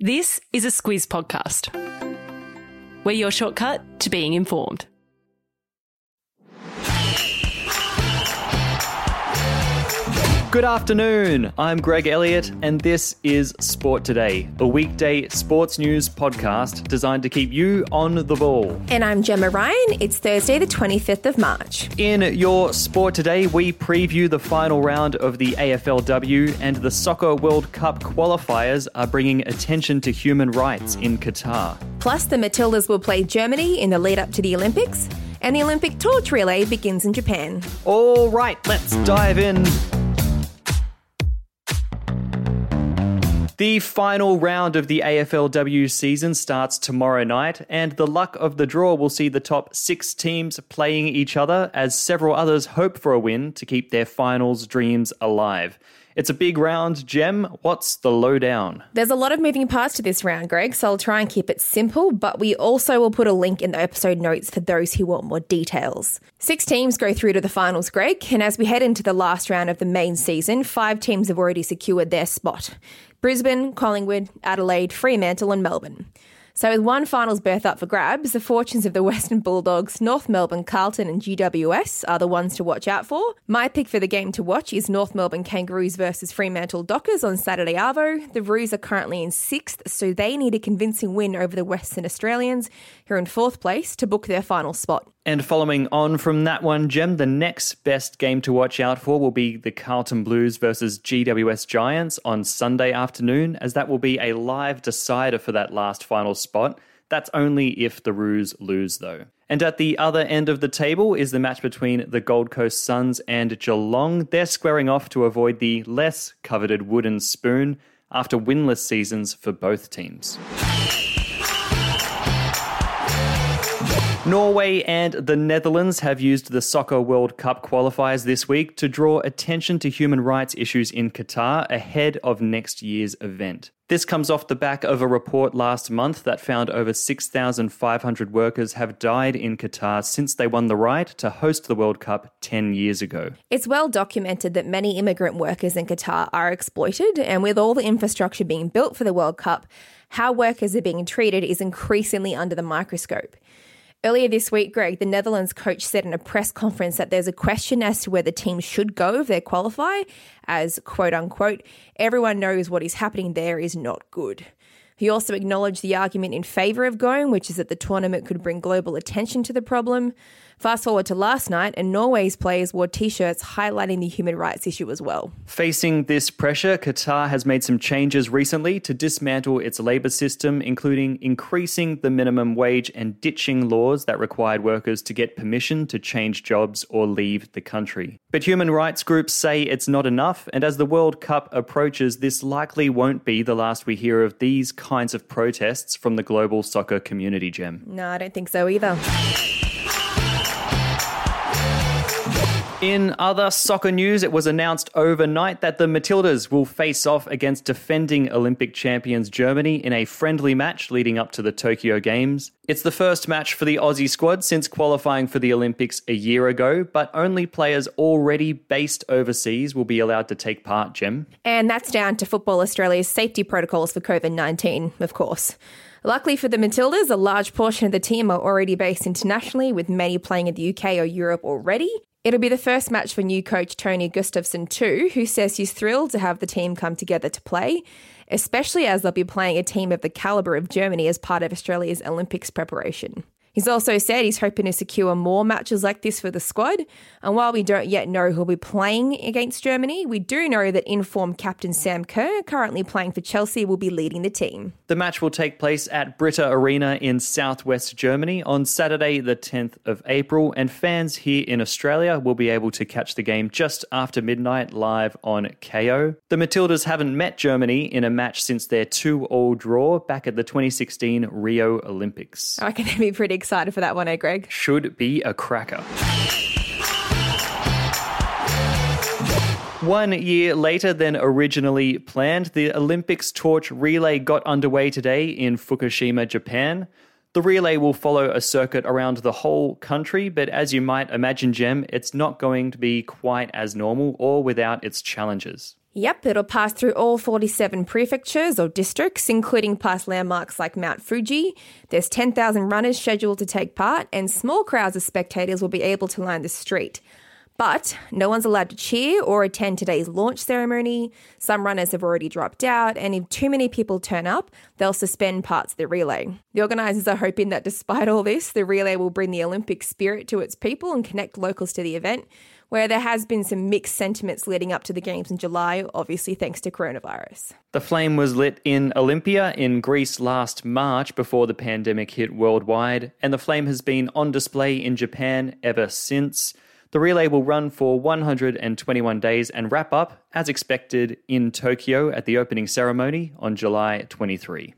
This is a Squiz podcast. We're your shortcut to being informed. Good afternoon. I'm Greg Elliott, and this is Sport Today, a weekday sports news podcast designed to keep you on the ball. And I'm Gemma Ryan. It's Thursday, the 25th of March. In your Sport Today, we preview the final round of the AFLW, and the Soccer World Cup qualifiers are bringing attention to human rights in Qatar. Plus, the Matildas will play Germany in the lead up to the Olympics, and the Olympic torch relay begins in Japan. All right, let's dive in. The final round of the AFLW season starts tomorrow night, and the luck of the draw will see the top six teams playing each other as several others hope for a win to keep their finals dreams alive. It's a big round, Gem. What's the lowdown? There's a lot of moving parts to this round, Greg, so I'll try and keep it simple, but we also will put a link in the episode notes for those who want more details. Six teams go through to the finals, Greg, and as we head into the last round of the main season, five teams have already secured their spot. Brisbane, Collingwood, Adelaide, Fremantle, and Melbourne. So, with one finals berth up for grabs, the fortunes of the Western Bulldogs, North Melbourne, Carlton, and GWS are the ones to watch out for. My pick for the game to watch is North Melbourne Kangaroos versus Fremantle Dockers on Saturday Arvo. The Roos are currently in sixth, so they need a convincing win over the Western Australians, who are in fourth place, to book their final spot. And following on from that one, Gem, the next best game to watch out for will be the Carlton Blues versus GWS Giants on Sunday afternoon, as that will be a live decider for that last final spot. That's only if the Roos lose, though. And at the other end of the table is the match between the Gold Coast Suns and Geelong. They're squaring off to avoid the less coveted wooden spoon after winless seasons for both teams. Norway and the Netherlands have used the Soccer World Cup qualifiers this week to draw attention to human rights issues in Qatar ahead of next year's event. This comes off the back of a report last month that found over 6,500 workers have died in Qatar since they won the right to host the World Cup 10 years ago. It's well documented that many immigrant workers in Qatar are exploited, and with all the infrastructure being built for the World Cup, how workers are being treated is increasingly under the microscope. Earlier this week, Greg, the Netherlands coach said in a press conference that there's a question as to where the team should go if they qualify, as quote unquote, everyone knows what is happening there is not good. He also acknowledged the argument in favour of going, which is that the tournament could bring global attention to the problem. Fast forward to last night, and Norway's players wore t shirts highlighting the human rights issue as well. Facing this pressure, Qatar has made some changes recently to dismantle its labour system, including increasing the minimum wage and ditching laws that required workers to get permission to change jobs or leave the country. But human rights groups say it's not enough, and as the World Cup approaches, this likely won't be the last we hear of these kinds of protests from the global soccer community, Gem. No, I don't think so either. In other soccer news, it was announced overnight that the Matildas will face off against defending Olympic champions Germany in a friendly match leading up to the Tokyo Games. It's the first match for the Aussie squad since qualifying for the Olympics a year ago, but only players already based overseas will be allowed to take part, Gem. And that's down to Football Australia's safety protocols for COVID 19, of course. Luckily for the Matildas, a large portion of the team are already based internationally, with many playing in the UK or Europe already. It'll be the first match for new coach Tony Gustafsson too, who says he's thrilled to have the team come together to play, especially as they'll be playing a team of the calibre of Germany as part of Australia's Olympics preparation. He's also said he's hoping to secure more matches like this for the squad. And while we don't yet know who'll be playing against Germany, we do know that informed captain Sam Kerr, currently playing for Chelsea, will be leading the team. The match will take place at Brita Arena in southwest Germany on Saturday, the 10th of April, and fans here in Australia will be able to catch the game just after midnight live on Kayo. The Matildas haven't met Germany in a match since their 2 all draw back at the 2016 Rio Olympics. I reckon they'd be pretty excited for that one, eh, Greg? Should be a cracker. One year later than originally planned, the Olympics torch relay got underway today in Fukushima, Japan. The relay will follow a circuit around the whole country, but as you might imagine, Gem, it's not going to be quite as normal or without its challenges. Yep, it'll pass through all 47 prefectures or districts, including past landmarks like Mount Fuji. There's 10,000 runners scheduled to take part, and small crowds of spectators will be able to line the street. But no one's allowed to cheer or attend today's launch ceremony. Some runners have already dropped out, and if too many people turn up, they'll suspend parts of the relay. The organisers are hoping that despite all this, the relay will bring the Olympic spirit to its people and connect locals to the event, where there has been some mixed sentiments leading up to the Games in July, obviously thanks to coronavirus. The flame was lit in Olympia in Greece last March before the pandemic hit worldwide, and the flame has been on display in Japan ever since. The relay will run for 121 days and wrap up, as expected, in Tokyo at the opening ceremony on July 23.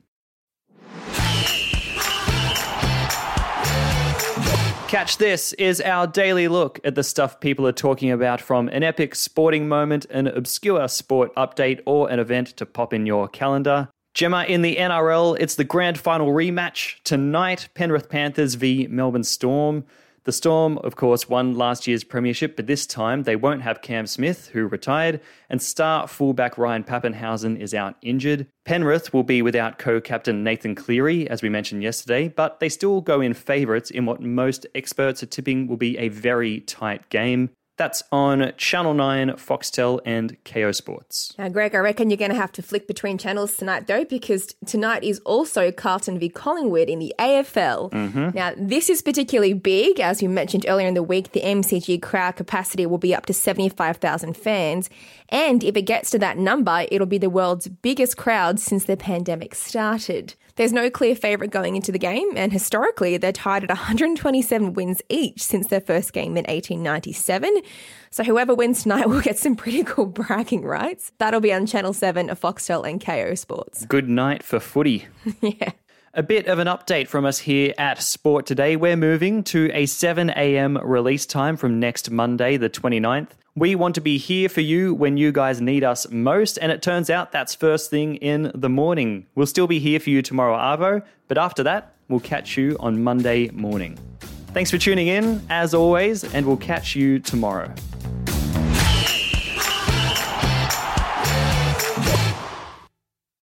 Catch This is our daily look at the stuff people are talking about from an epic sporting moment, an obscure sport update, or an event to pop in your calendar. Gemma, in the NRL, it's the grand final rematch tonight Penrith Panthers v Melbourne Storm. The Storm, of course, won last year's premiership, but this time they won't have Cam Smith, who retired, and star fullback Ryan Papenhuyzen is out injured. Penrith will be without co captain Nathan Cleary, as we mentioned yesterday, but they still go in favourites in what most experts are tipping will be a very tight game. That's on Channel 9, Foxtel, and Kayo Sports. Now, Greg, I reckon you're going to have to flick between channels tonight, though, because tonight is also Carlton v Collingwood in the AFL. Mm-hmm. Now, this is particularly big. As we mentioned earlier in the week, the MCG crowd capacity will be up to 75,000 fans. And if it gets to that number, it'll be the world's biggest crowd since the pandemic started. There's no clear favourite going into the game, and historically, they're tied at 127 wins each since their first game in 1897. So whoever wins tonight will get some pretty cool bragging rights. That'll be on Channel 7 of Foxtel and Kayo Sports. Good night for footy. yeah. A bit of an update from us here at Sport Today. We're moving to a 7am release time from next Monday, the 29th. We want to be here for you when you guys need us most, and it turns out that's first thing in the morning. We'll still be here for you tomorrow, Arvo, but after that, we'll catch you on Monday morning. Thanks for tuning in, as always, and we'll catch you tomorrow.